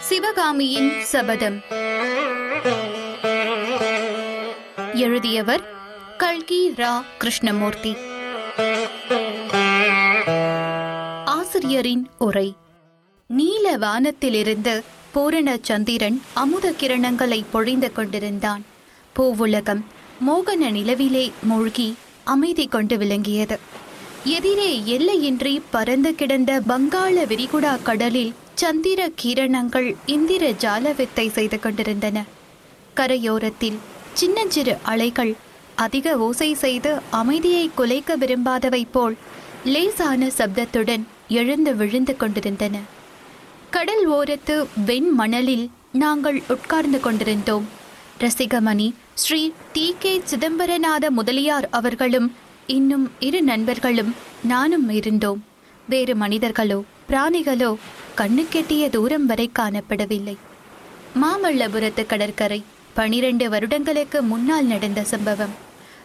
சிவகாமியின் சபதம். எழுதியவர் கல்கி ரா கிருஷ்ணமூர்த்தி. ஆசிரியரின் உரை. நீல வானத்திலிருந்து பூரண சந்திரன் அமுத கிரணங்களை பொழிந்து கொண்டிருந்தான். பூவுலகம் மோகன நிலவிலே மூழ்கி அமைதி கொண்டு விளங்கியது. எதிரே எல்லையின்றி பறந்து கிடந்த வங்காள விரிகுடா கடலில் சந்திர கிரணங்கள் இந்திர ஜாலவித்தை செய்து கொண்டிருந்தன. கரையோரத்தில் சின்னஞ்சிறு அலைகள் அதிக ஓசை செய்து அமைதியை குலைக்க விரும்பாதவை போல் லேசான சப்தத்துடன் எழுந்து விழுந்து கொண்டிருந்தன. கடல் ஓரத்து வெண் மணலில் நாங்கள் உட்கார்ந்து கொண்டிருந்தோம். ரசிகமணி ஸ்ரீ டி கே சிதம்பரநாத முதலியார் அவர்களும் இன்னும் இரு நண்பர்களும் நானும் இருந்தோம். வேறு மனிதர்களோ பிராணிகளோ கண்ணுக்கெட்டிய தூரம் வரை காணப்படவில்லை. மாமல்லபுரத்து கடற்கரை பனிரெண்டு வருடங்களுக்கு முன்னால் நடந்த சம்பவம்.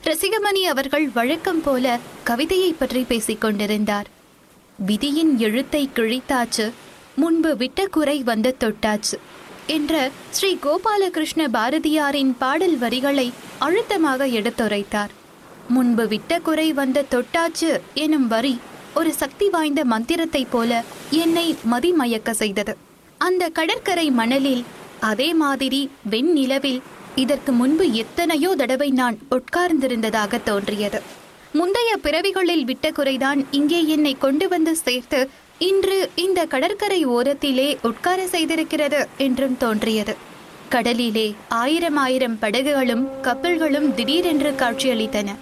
ரசிகமணி அவர்கள் வழக்கம் போல கவிதையை பற்றி பேசிக் கொண்டிருந்தார். விதியின் எழுத்தை கிழித்தாச்சு முன்பு விட்ட குறை வந்து தொட்டாச்சு. என்ற ஸ்ரீ கோபாலகிருஷ்ண பாரதியாரின் பாடல் வரிகளை அழுத்தமாக எடுத்துரைத்தார். முன்பு விட்ட குறை வந்த தொட்டாச்சு எனும் வரி ஒரு சக்தி வாய்ந்த மந்திரத்தைப் போல என்னை மதிமயக்க செய்தது. அந்த கடற்கரை மணலில் அதே மாதிரி வெண்ணிலவில் இதற்கு முன்பு எத்தனையோ தடவை நான் உட்கார்ந்திருந்ததாக தோன்றியது. முந்தைய பிறவிகளில் விட்ட குறைதான் இங்கே என்னை கொண்டு வந்து சேர்த்து இன்று இந்த கடற்கரை ஓரத்திலே உட்கார செய்திருக்கிறது என்றும் தோன்றியது. கடலிலே ஆயிரம் ஆயிரம் படகுகளும் கப்பல்களும் திடீரென்று காட்சியளித்தன.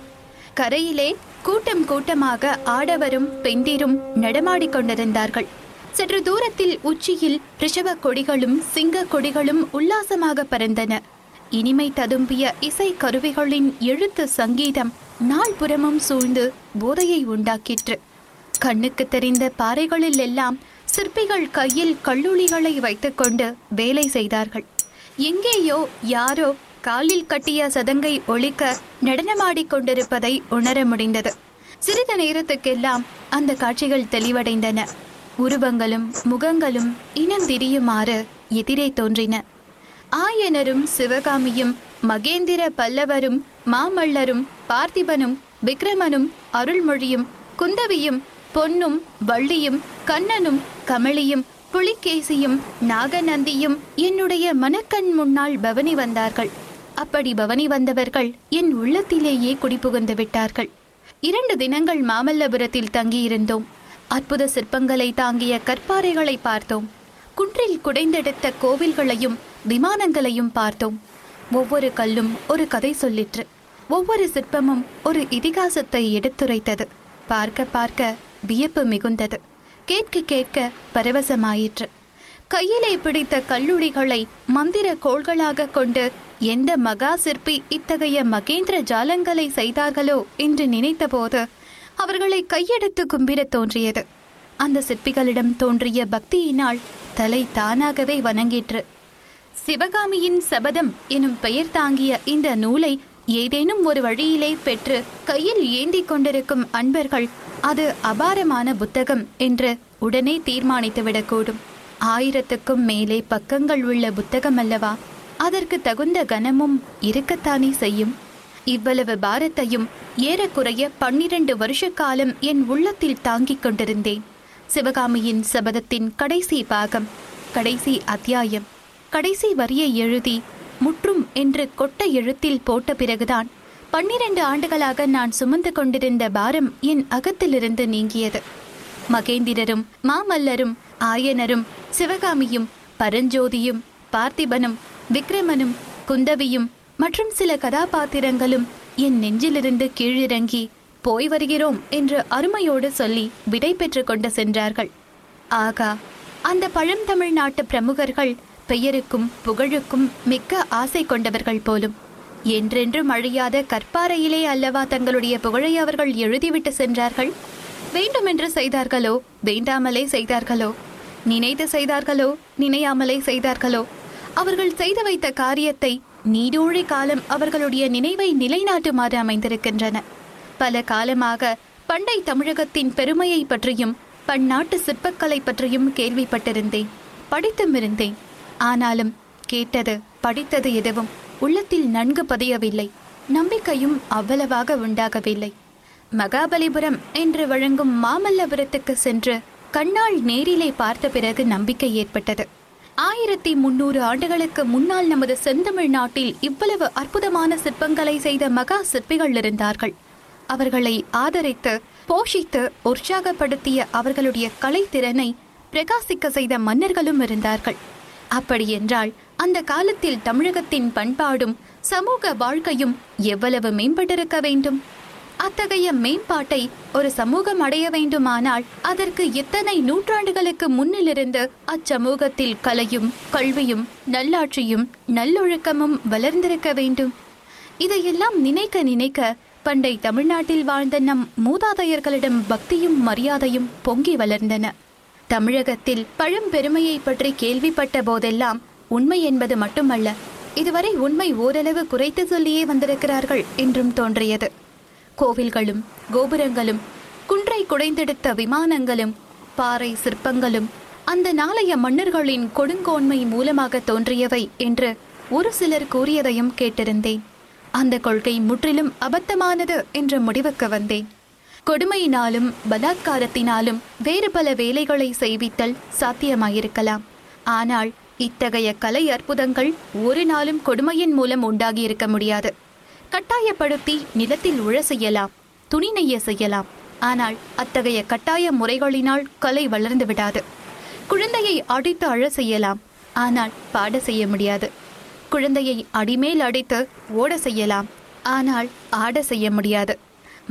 கரையிலே கூட்டம் கூட்டமாக ஆடவரும் பெண்டிரும் நடமாடிக்கொண்டிருந்தார்கள் சற்று தூரத்தில் உச்சியில் ரிஷப கொடிகளும் சிங்க கொடிகளும் உல்லாசமாக பறந்தன. இனிமை ததும்பிய இசை கருவிகளின் எழுத்து சங்கீதம் நாள்புறமும் சூழ்ந்து போதையை உண்டாக்கிற்று. கண்ணுக்கு தெரிந்த பாறைகளில் எல்லாம் சிற்பிகள் கையில் கல்லுளிகளை வைத்துக்கொண்டு வேலை செய்தார்கள். எங்கேயோ யாரோ காலில் கட்டிய சதங்கை ஒழிக்க நடனமாடிக் கொண்டிருப்பதை உணர முடிந்தது. சிறிது நேரத்துக்கெல்லாம் அந்த காட்சிகள் தெளிவடைந்தன. உருவங்களும் முகங்களும் இனம் திரியுமாறு எதிரே தோன்றின. ஆயனரும் சிவகாமியும் மகேந்திர பல்லவரும் மாமல்லரும் பார்த்திபனும் விக்ரமனும் அருள்மொழியும் குந்தவியும் பொன்னும் வள்ளியும் கண்ணனும் கமலியும் புலிகேசியும் நாகநந்தியும் என்னுடைய மனக்கண் முன்னால் பவனி வந்தார்கள். அப்படி பவனி வந்தவர்கள் என் உள்ளத்திலேயே குடிபுகுந்து விட்டார்கள். இரண்டு தினங்கள் மாமல்லபுரத்தில் தங்கியிருந்தோம். அற்புத சிற்பங்களை தாங்கிய கற்பாறைகளை பார்த்தோம். குன்றில் குடைந்தெடுத்த கோவில்களையும் விமானங்களையும் பார்த்தோம். ஒவ்வொரு கல்லும் ஒரு கதை சொல்லிற்று. ஒவ்வொரு சிற்பமும் ஒரு இதிகாசத்தை எடுத்துரைத்தது. பார்க்க பார்க்க வியப்பு மிகுந்தது. கேட்க கேட்க பரவசமாயிற்று. கையிலே பிடித்த கல்லூரிகளை மந்திர கோள்களாக கொண்டு எந்த மகா சிற்பி இத்தகைய மகேந்திர ஜாலங்களை செய்தார்களோ என்று நினைத்தபோது அவர்களை கையெடுத்து கும்பிடத் தோன்றியது. அந்த சிற்பிகளிடம் தோன்றிய பக்தியினால் தலை தானாகவே வணங்கிற்று. சிவகாமியின் சபதம் எனும் பெயர் தாங்கிய இந்த நூலை ஏதேனும் ஒரு வழியிலே பெற்று கையில் ஏந்தி கொண்டிருக்கும் அன்பர்கள் அது அபாரமான புத்தகம் என்று உடனே தீர்மானித்துவிடக்கூடும். ஆயிரத்துக்கும் மேலே பக்கங்கள் உள்ள புத்தகம் அல்லவா அதற்கு தகுந்த கனமும் இருக்கத்தானே செய்யும். இவ்வளவு பாரத்தையும் ஏறக்குறைய பன்னிரண்டு வருஷ காலம் என் உள்ளத்தில் தாங்கிக் கொண்டிருந்தேன். சிவகாமியின் சபதத்தின் கடைசி பாகம் கடைசி அத்தியாயம். கடைசி வரியை எழுதி முற்றும் என்று கொட்ட எழுத்தில் போட்ட பிறகுதான் பன்னிரண்டு ஆண்டுகளாக நான் சுமந்து கொண்டிருந்த பாரம் என் அகத்திலிருந்து நீங்கியது. மகேந்திரரும் மாமல்லரும் ஆயனரும் சிவகாமியும் பரஞ்சோதியும் பார்த்திபனும் விக்ரமனும் குந்தவியும் மற்றும் சில கதாபாத்திரங்களும் என் நெஞ்சிலிருந்து கீழிறங்கி போய் வருகிறோம் என்று அருமையோடு சொல்லி விடை பெற்று கொண்டு சென்றார்கள். ஆகா அந்த பழந்தமிழ்நாட்டு பிரமுகர்கள் பெயருக்கும் புகழுக்கும் மிக்க ஆசை கொண்டவர்கள் போலும். என்றென்றும் அழியாத கற்பாறையிலே அல்லவா தங்களுடைய புகழை அவர்கள் எழுதிவிட்டு சென்றார்கள்? வேண்டுமென்று செய்தார்களோ? வேண்டாமலே செய்தார்களோ? நினைத்து செய்தார்களோ? நினையாமலே செய்தார்களோ? அவர்கள் செய்து வைத்த காரியத்தை நீடோழி காலம் அவர்களுடைய நினைவை நிலைநாட்டுமாறு அமைந்திருக்கின்றன. பல காலமாக பண்டை தமிழகத்தின் பெருமையை பற்றியும் பன்னாட்டு சிற்பக்கலை பற்றியும் கேள்விப்பட்டிருந்தேன் படித்தும் இருந்தேன். ஆனாலும் கேட்டது படித்தது எதுவும். உள்ளத்தில் நன்கு பதியவில்லை. நம்பிக்கையும் அவ்வளவாக உண்டாகவில்லை. மகாபலிபுரம் என்று வழங்கும் மாமல்லபுரத்துக்கு சென்று கண்ணால் நேரிலே பார்த்த பிறகு நம்பிக்கை ஏற்பட்டது. ஆயிரத்தி முன்னூறு ஆண்டுகளுக்கு முன்னால் நமது செந்தமிழ் நாட்டில் இவ்வளவு அற்புதமான சிற்பங்களை செய்த மகா சிற்பிகள் இருந்தார்கள். அவர்களை ஆதரித்து போஷித்து உற்சாகப்படுத்திய அவர்களுடைய கலைத்திறனை பிரகாசிக்க செய்த மன்னர்களும் இருந்தார்கள். அப்படியென்றால் அந்த காலத்தில் தமிழகத்தின் பண்பாடும் சமூக வாழ்க்கையும் எவ்வளவு மேம்பட்டிருக்க வேண்டும்? அத்தகைய மேம்பாட்டை ஒரு சமூகம் அடைய வேண்டுமானால் அதற்கு எத்தனை நூற்றாண்டுகளுக்கு முன்னிலிருந்து அச்சமூகத்தில் கலையும் கல்வியும் நல்லாட்சியும் நல்லொழுக்கமும் வளர்ந்திருக்க வேண்டும்? இதையெல்லாம் நினைக்க நினைக்க பண்டை தமிழ்நாட்டில் வாழ்ந்த நம் மூதாதையர்களிடம் பக்தியும் மரியாதையும் பொங்கி வளர்ந்தன. தமிழகத்தில் பழம்பெருமையை பற்றி கேள்விப்பட்ட போதெல்லாம் உண்மை என்பது மட்டுமல்ல இதுவரை உண்மை ஓரளவு குறைத்து சொல்லியே வந்திருக்கிறார்கள் என்றும் தோன்றியது. கோவில்களும் கோபுரங்களும் குன்றை குடைந்தெடுத்த விமானங்களும் பாறை சிற்பங்களும் அந்த நாளைய மன்னர்களின் கொடுங்கோன்மை மூலமாக தோன்றியவை என்று ஒரு சிலர் கூறியதையும் கேட்டிருந்தேன். அந்த கொள்கை முற்றிலும் அபத்தமானது என்ற முடிவுக்கு வந்தேன். கொடுமையினாலும் பலாத்காரத்தினாலும் வேறு பல வேலைகளை செய்வித்தல் சாத்தியமாயிருக்கலாம். ஆனால் இத்தகைய கலை அற்புதங்கள் ஒரு நாளும் கொடுமையின் மூலம் உண்டாகி இருக்க முடியாது. கட்டாயப்படுத்தி நிலத்தில் உழ செய்யலாம் துணி நெய்ய செய்யலாம். ஆனால் அத்தகைய கட்டாய முறைகளினால் கலை வளர்ந்து விடாது. குழந்தையை அடித்து அழ செய்யலாம் ஆனால் பாட செய்ய முடியாது. குழந்தையை அடிமேல் அடித்து ஓட செய்யலாம் ஆனால் ஆட செய்ய முடியாது.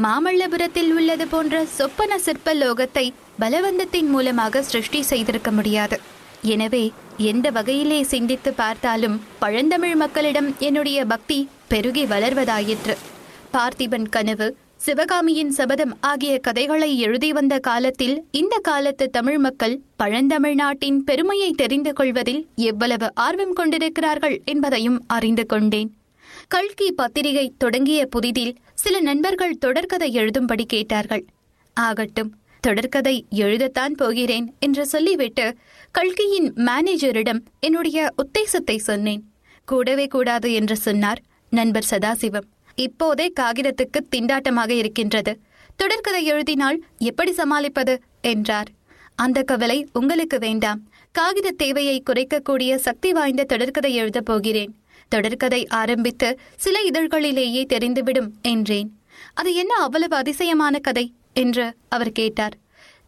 மாமல்லபுரத்தில் உள்ளது போன்ற சொப்பன சிற்ப லோகத்தை பலவந்தத்தின் மூலமாக சிருஷ்டி செய்திருக்க முடியாது. எனவே எந்த வகையிலே சிந்தித்து பார்த்தாலும் பழந்தமிழ் மக்களிடம் என்னுடைய பக்தி பெருகி வளர்வதாயிற்று. பார்த்திபன் கனவு சிவகாமியின் சபதம் ஆகிய கதைகளை எழுதி வந்த காலத்தில் இந்த காலத்து தமிழ் மக்கள் பழந்தமிழ்நாட்டின் பெருமையை தெரிந்து கொள்வதில் எவ்வளவு ஆர்வம் கொண்டிருக்கிறார்கள் என்பதையும் அறிந்து கொண்டேன். கல்கி பத்திரிகை தொடங்கிய புதிதில் சில நண்பர்கள் தொடர்கதை எழுதும்படி கேட்டார்கள். ஆகட்டும் தொடர்கதை எழுதத்தான் போகிறேன் என்று சொல்லிவிட்டு கல்கியின் மேனேஜரிடம் என்னுடைய உத்தேசத்தை சொன்னேன். கூடவே கூடாது என்று சொன்னார் நண்பர் சதாசிவம். இப்போதே காகிதத்துக்கு திண்டாட்டமாக இருக்கின்றது. தொடர்கதை எழுதினால் எப்படி சமாளிப்பது? என்றார். அந்த கவலை உங்களுக்கு வேண்டாம். காகித தேவையை குறைக்கக்கூடிய சக்தி வாய்ந்த தொடர்கதை எழுதப் போகிறேன். தொடர்கதை ஆரம்பித்து சில இதழ்களிலேயே தெரிந்துவிடும் என்றேன். அது என்ன அவ்வளவு அதிசயமான கதை? என்று அவர் கேட்டார்.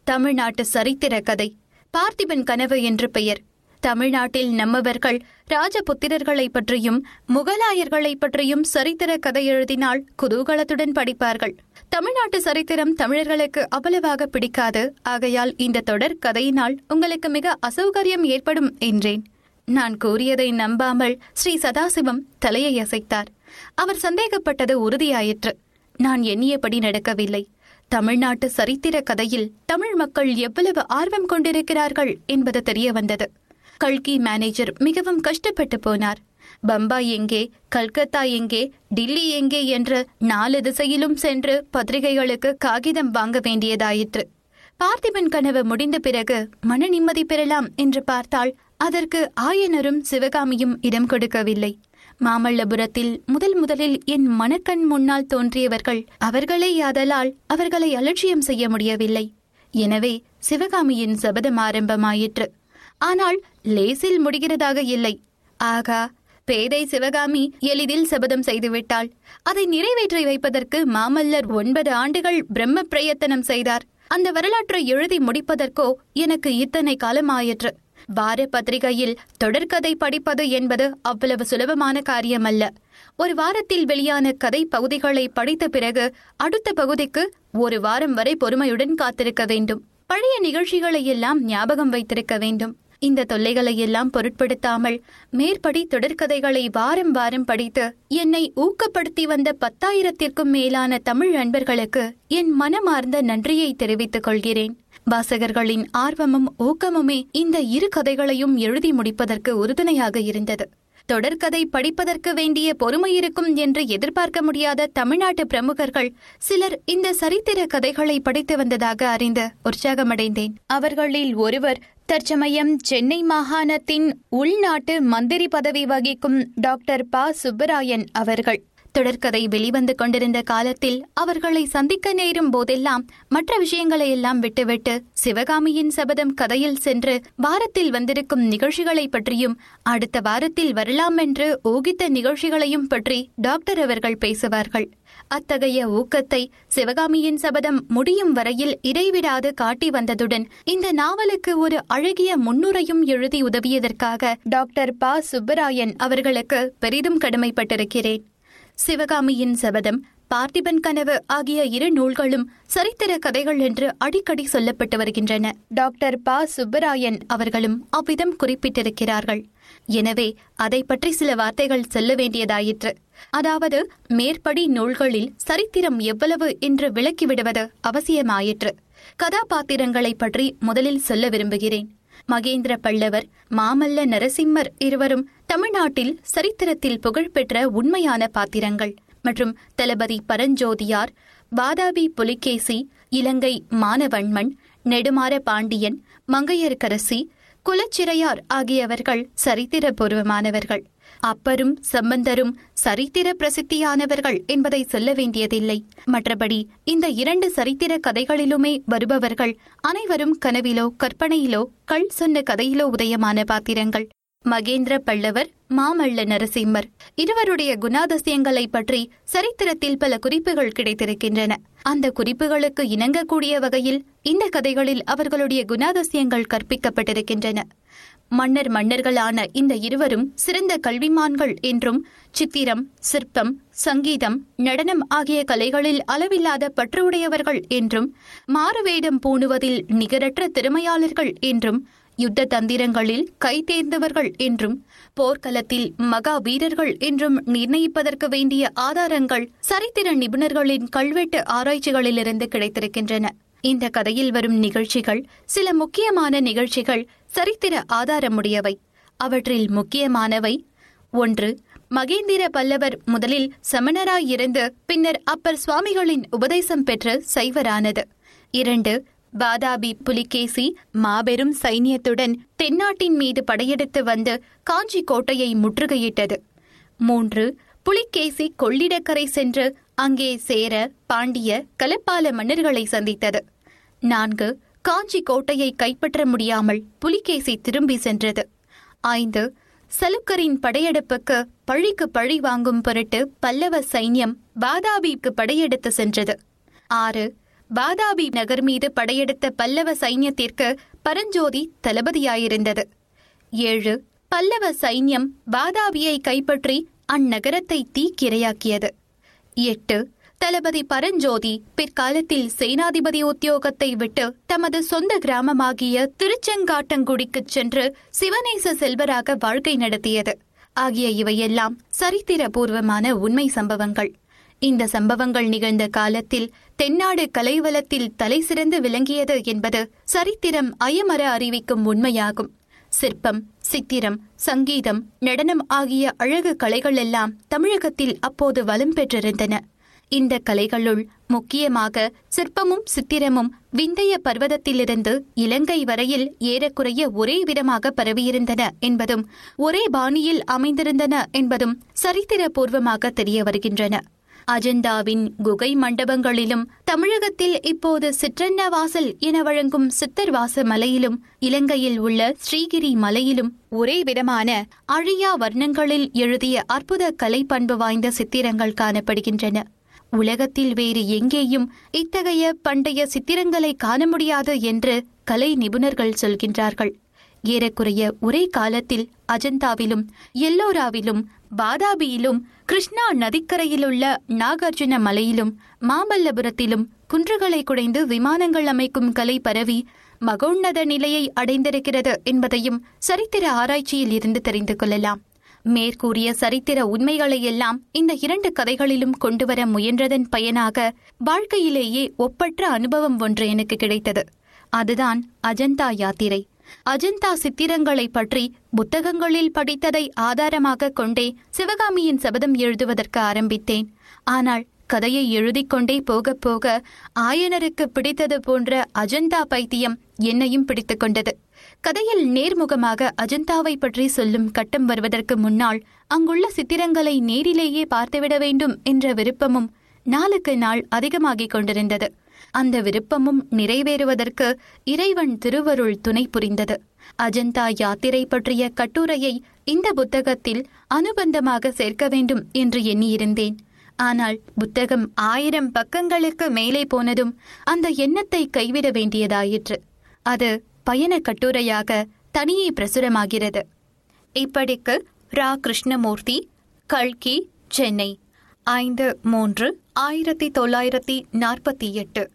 தமிழ்நாட்டு சரித்திர கதை பார்த்திபன் கனவு என்று பெயர். தமிழ்நாட்டில் நம்மவர்கள் ராஜபுத்திரர்களை பற்றியும் முகலாயர்களை பற்றியும் சரித்திர கதை எழுதினால் குதூகலத்துடன் படிப்பார்கள். தமிழ்நாட்டு சரித்திரம் தமிழர்களுக்கு அவ்வளவாக பிடிக்காது. ஆகையால் இந்த தொடர் கதையினால் உங்களுக்கு மிக அசௌகரியம் ஏற்படும் என்றேன். நான் கூறியதை நம்பாமல் ஸ்ரீ சதாசிவம் தலையை அசைத்தார். அவர் சந்தேகப்பட்டது உறுதியாயிற்று. நான் எண்ணியபடி நடக்கவில்லை. தமிழ்நாட்டு சரித்திர கதையில் தமிழ் மக்கள் எவ்வளவு ஆர்வம் கொண்டிருக்கிறார்கள் என்பது தெரிய வந்தது. கல்கி மேனேஜர் மிகவும் கஷ்டப்பட்டு போனார். பம்பாய் எங்கே கல்கத்தா எங்கே டில்லி எங்கே என்று நாலு திசையிலும் சென்று பத்திரிகைகளுக்கு காகிதம் வாங்க வேண்டியதாயிற்று. பார்த்திபன் கனவு முடிந்த பிறகு மன நிம்மதி பெறலாம் என்று பார்த்தால் அதற்கு ஆயனரும் சிவகாமியும் இடம் கொடுக்கவில்லை. மாமல்லபுரத்தில் முதல் முதலில் என் மனக்கண் முன்னால் தோன்றியவர்கள் அவர்களே யாதலால் அவர்களை அலட்சியம் செய்ய முடியவில்லை. எனவே சிவகாமியின் சபதம் ஆரம்பமாயிற்று. ஆனால் லேசில் முடிகிறதாக இல்லை. ஆகா பேதை சிவகாமி எளிதில் சபதம் செய்துவிட்டாள். அதை நிறைவேற்றி வைப்பதற்கு மாமல்லர் ஒன்பது ஆண்டுகள் பிரம்ம பிரயத்தனம் செய்தார். அந்த வரலாற்றை எழுதி முடிப்பதற்கோ எனக்கு இத்தனை காலம் ஆயிற்று வார பத்திரிகையில் தொடர்கதை படிப்பது என்பது அவ்வளவு சுலபமான காரியமல்ல. ஒரு வாரத்தில் வெளியான கதை பகுதிகளை படித்த பிறகு அடுத்த பகுதிக்கு ஒரு வாரம் வரை பொறுமையுடன் காத்திருக்க வேண்டும். பழைய நிகழ்ச்சிகளை எல்லாம் ஞாபகம் வைத்திருக்க வேண்டும். இந்த தொல்லைகளை எல்லாம் பொருட்படுத்தாமல் மேற்படி தொடர்கதைகளை வாரம் வாரம் படித்து என்னை ஊக்கப்படுத்தி வந்த பத்தாயிரத்திற்கும் மேலான தமிழ் நண்பர்களுக்கு என் மனமார்ந்த நன்றியை தெரிவித்துக் கொள்கிறேன். வாசகர்களின் ஆர்வமும் ஊக்கமுமே இந்த இரு கதைகளையும் எழுதி முடிப்பதற்கு உறுதுணையாக இருந்தது. தொடர்கதை படிப்பதற்கு வேண்டிய பொறுமை இருக்கும் என்று எதிர்பார்க்க முடியாத தமிழ்நாட்டு பிரமுகர்கள் சிலர் இந்த சரித்திர கதைகளை படித்து வந்ததாக அறிந்து உற்சாகமடைந்தேன். அவர்களில் ஒருவர் தற்சமயம் சென்னை மாகாணத்தின் உள்நாட்டு மந்திரி பதவி வகிக்கும் டாக்டர் ப. சுப்பராயன் அவர்கள். தொடர்கதை வெளிவந்து கொண்டிருந்த காலத்தில் அவர்களை சந்திக்க நேரும் போதெல்லாம் மற்ற விஷயங்களை எல்லாம் விட்டுவிட்டு சிவகாமியின் சபதம் கதையில் சென்று வாரத்தில் வந்திருக்கும் நிகழ்ச்சிகளை பற்றியும் அடுத்த வாரத்தில் வரலாம் என்று ஊகித்த நிகழ்ச்சிகளையும் பற்றி டாக்டர் அவர்கள் பேசுவார்கள். அத்தகைய ஊக்கத்தை சிவகாமியின் சபதம் முடியும் வரையில் இடைவிடாது காட்டி வந்ததுடன் இந்த நாவலுக்கு ஒரு அழகிய முன்னுரையும் எழுதி உதவியதற்காக டாக்டர் ப. சுப்பராயன் அவர்களுக்கு பெரிதும் கடமைப்பட்டிருக்கிறேன். சிவகாமியின் சபதம் பார்த்திபன் கனவு ஆகிய இரு நூல்களும் சரித்திர கதைகள் என்று அடிக்கடி சொல்லப்பட்டு வருகின்றன. டாக்டர் ப. சுப்பராயன் அவர்களும் அவ்விதம் குறிப்பிட்டிருக்கிறார்கள். எனவே அதை பற்றி சில வார்த்தைகள் சொல்ல வேண்டியதாயிற்று. அதாவது மேற்படி நூல்களில் சரித்திரம் எவ்வளவு என்று விளக்கிவிடுவது அவசியமாயிற்று. கதாபாத்திரங்களை பற்றி முதலில் சொல்ல விரும்புகிறேன். மகேந்திர பல்லவர் மாமல்ல நரசிம்மர் இருவரும் தமிழ்நாட்டில் சரித்திரத்தில் புகழ்பெற்ற உண்மையான பாத்திரங்கள் மற்றும் தளபதி பரஞ்சோதியார் வாதாபி புலிகேசி இலங்கை மானவன்மன் நெடுமாற பாண்டியன் மங்கையர்கரசி குலச்சிறையார் ஆகியவர்கள் சரித்திரபூர்வமானவர்கள். அப்பரும் சம்பந்தரும் சரித்திர பிரசித்தியானவர்கள் என்பதை சொல்ல வேண்டியதில்லை. மற்றபடி இந்த இரண்டு சரித்திர கதைகளிலுமே வருபவர்கள் அனைவரும் கனவிலோ கற்பனையிலோ கள் சொன்ன கதையிலோ உதயமான பாத்திரங்கள். மகேந்திர பல்லவர் மாமல்ல நரசிம்மர் இருவருடைய குணாதிசயங்களை பற்றி சரித்திரத்தில் பல குறிப்புகள் கிடைத்திருக்கின்றன. அந்த குறிப்புகளுக்கு இணங்கக்கூடிய வகையில் இந்த கதைகளில் அவர்களுடைய குணாதிசயங்கள் கற்பிக்கப்பட்டிருக்கின்றன. மன்னர் மன்னர்களான இந்த இருவரும் சிறந்த கல்விமான்கள் என்றும் சித்திரம் சிற்பம் சங்கீதம் நடனம் ஆகிய கலைகளில் அளவில்லாத பற்றுடையவர்கள் என்றும் மாறுவேடம் பூணுவதில் நிகரற்ற திறமையாளர்கள் என்றும் யுத்த தந்திரங்களில் கைதேர்ந்தவர்கள் என்றும் போர்க்களத்தில் மகா வீரர்கள் என்றும் நிர்ணயிப்பதற்கு வேண்டிய ஆதாரங்கள் சரித்திர நிபுணர்களின் கல்வெட்டு ஆராய்ச்சிகளிலிருந்து கிடைத்திருக்கின்றன. இந்த கதையில் வரும் நிகழ்ச்சிகள் சில முக்கியமான நிகழ்ச்சிகள் சரித்திர ஆதாரமுடையவை. அவற்றில் முக்கியமானவை ஒன்று மகேந்திர பல்லவர் முதலில் சமணராயிருந்து பின்னர் அப்பர் சுவாமிகளின் உபதேசம் பெற்று சைவரானது. இரண்டு பாதாபி புலிகேசி மாபெரும் சைன்யத்துடன் தென்னாட்டின் மீது படையெடுத்து வந்து காஞ்சி கோட்டையை முற்றுகையிட்டது. மூன்று புலிகேசி கொள்ளிடக்கரை சென்று அங்கே சேர பாண்டிய கலப்பால மன்னர்களை சந்தித்தது. நான்கு காஞ்சி கோட்டையை கைப்பற்ற முடியாமல் புலிகேசி திரும்பி சென்றது. ஐந்து சலுக்கரின் படையெடுப்புக்கு பழிக்கு பழி வாங்கும் பொருட்டு பல்லவ சைன்யம் வாதாபிக்கு படையெடுத்து சென்றது. ஆறு வாதாபி நகர் மீது படையெடுத்த பல்லவ சைன்யத்திற்கு பரஞ்சோதி தளபதியாயிருந்தது. ஏழு பல்லவ சைன்யம் வாதாபியை கைப்பற்றி அந்நகரத்தை தீக்கிரையாக்கியது. எட்டு தளபதி பரஞ்சோதி பிற்காலத்தில் சேனாதிபதி உத்தியோகத்தை விட்டு தமது சொந்த கிராமமாகிய திருச்செங்காட்டங்குடிக்குச் சென்று சிவநேச செல்வராக வாழ்க்கை நடத்தியது. ஆகிய இவையெல்லாம் சரித்திரபூர்வமான உண்மை சம்பவங்கள். இந்த சம்பவங்கள் நிகழ்ந்த காலத்தில் தென்னாடு கலைவலத்தில் தலை சிறந்து விளங்கியது என்பது சரித்திரம் அயமர அறிவிக்கும் உண்மையாகும். சிற்பம் சித்திரம் சங்கீதம் நடனம் ஆகிய அழகு கலைகள் எல்லாம் தமிழகத்தில் அப்போது வலம் பெற்றிருந்தன. இந்த கலைகளுள் முக்கியமாக சிற்பமும் சித்திரமும் விந்தைய பர்வதத்திலிருந்து இலங்கை வரையில் ஏறக்குறைய ஒரே விதமாக பரவியிருந்தன என்பதும் ஒரே பாணியில் அமைந்திருந்தன என்பதும் சரித்திரபூர்வமாக தெரிய வருகின்றன. அஜந்தாவின் குகை மண்டபங்களிலும் தமிழகத்தில் இப்போது சிற்றன்னவாசல் என வழங்கும் சித்தர்வாச மலையிலும் இலங்கையில் உள்ள ஸ்ரீகிரி மலையிலும் ஒரே விதமான அழியா வர்ணங்களில் எழுதிய அற்புத கலை பண்பு வாய்ந்த சித்திரங்கள் காணப்படுகின்றன. உலகத்தில் வேறு எங்கேயும் இத்தகைய பண்டைய சித்திரங்களை காண முடியாது என்று கலை நிபுணர்கள் சொல்கின்றார்கள். ஏறக்குறைய ஒரே காலத்தில் அஜந்தாவிலும் எல்லோராவிலும் பாதாபியிலும் கிருஷ்ணா நதிக்கரையிலுள்ள நாகார்ஜுன மலையிலும் மாமல்லபுரத்திலும் குன்றுகளை குடைந்து விமானங்கள் அமைக்கும் கலை பரவி மகோன்னத நிலையை அடைந்திருக்கிறது என்பதையும் சரித்திர ஆராய்ச்சியில் இருந்து தெரிந்து கொள்ளலாம். மேற்கூறிய சரித்திர உண்மைகளை எல்லாம் இந்த இரண்டு கதைகளிலும் கொண்டுவர முயன்றதன் பயனாக வாழ்க்கையிலேயே ஒப்பற்ற அனுபவம் ஒன்று எனக்கு கிடைத்தது. அதுதான் அஜந்தா யாத்திரை. அஜந்தா சித்திரங்களை பற்றி புத்தகங்களில் படித்ததை ஆதாரமாக கொண்டே சிவகாமியின் சபதம் எழுதுவதற்கு ஆரம்பித்தேன். ஆனால் கதையை எழுதிக் கொண்டே போக போக ஆயனருக்கு பிடித்தது போன்ற அஜந்தா பைத்தியம் என்னையும் பிடித்து கொண்டது. கதையில் நேர்முகமாக அஜந்தாவை பற்றி சொல்லும் கட்டம் வருவதற்கு முன்னால் அங்குள்ள சித்திரங்களை நேரிலேயே பார்த்துவிட வேண்டும் என்ற விருப்பமும் நாளுக்கு நாள் அதிகமாகிக் கொண்டிருந்தது. அந்த விருப்பமும் நிறைவேறுவதற்கு இறைவன் திருவருள் துணை புரிந்தது. அஜந்தா யாத்திரை பற்றிய கட்டுரையை இந்த புத்தகத்தில் அனுபந்தமாக சேர்க்க வேண்டும் என்று எண்ணியிருந்தேன். ஆனால் புத்தகம் ஆயிரம் பக்கங்களுக்கு மேலே போனதும் அந்த எண்ணத்தை கைவிட வேண்டியதாயிற்று. அது பயண கட்டுரையாக தனியே பிரசுரமாகிறது. இப்படிக்கு ரா. கிருஷ்ணமூர்த்தி கல்கி சென்னை. ஐந்து மூன்று ஆயிரத்தி தொள்ளாயிரத்தி நாற்பத்தி எட்டு.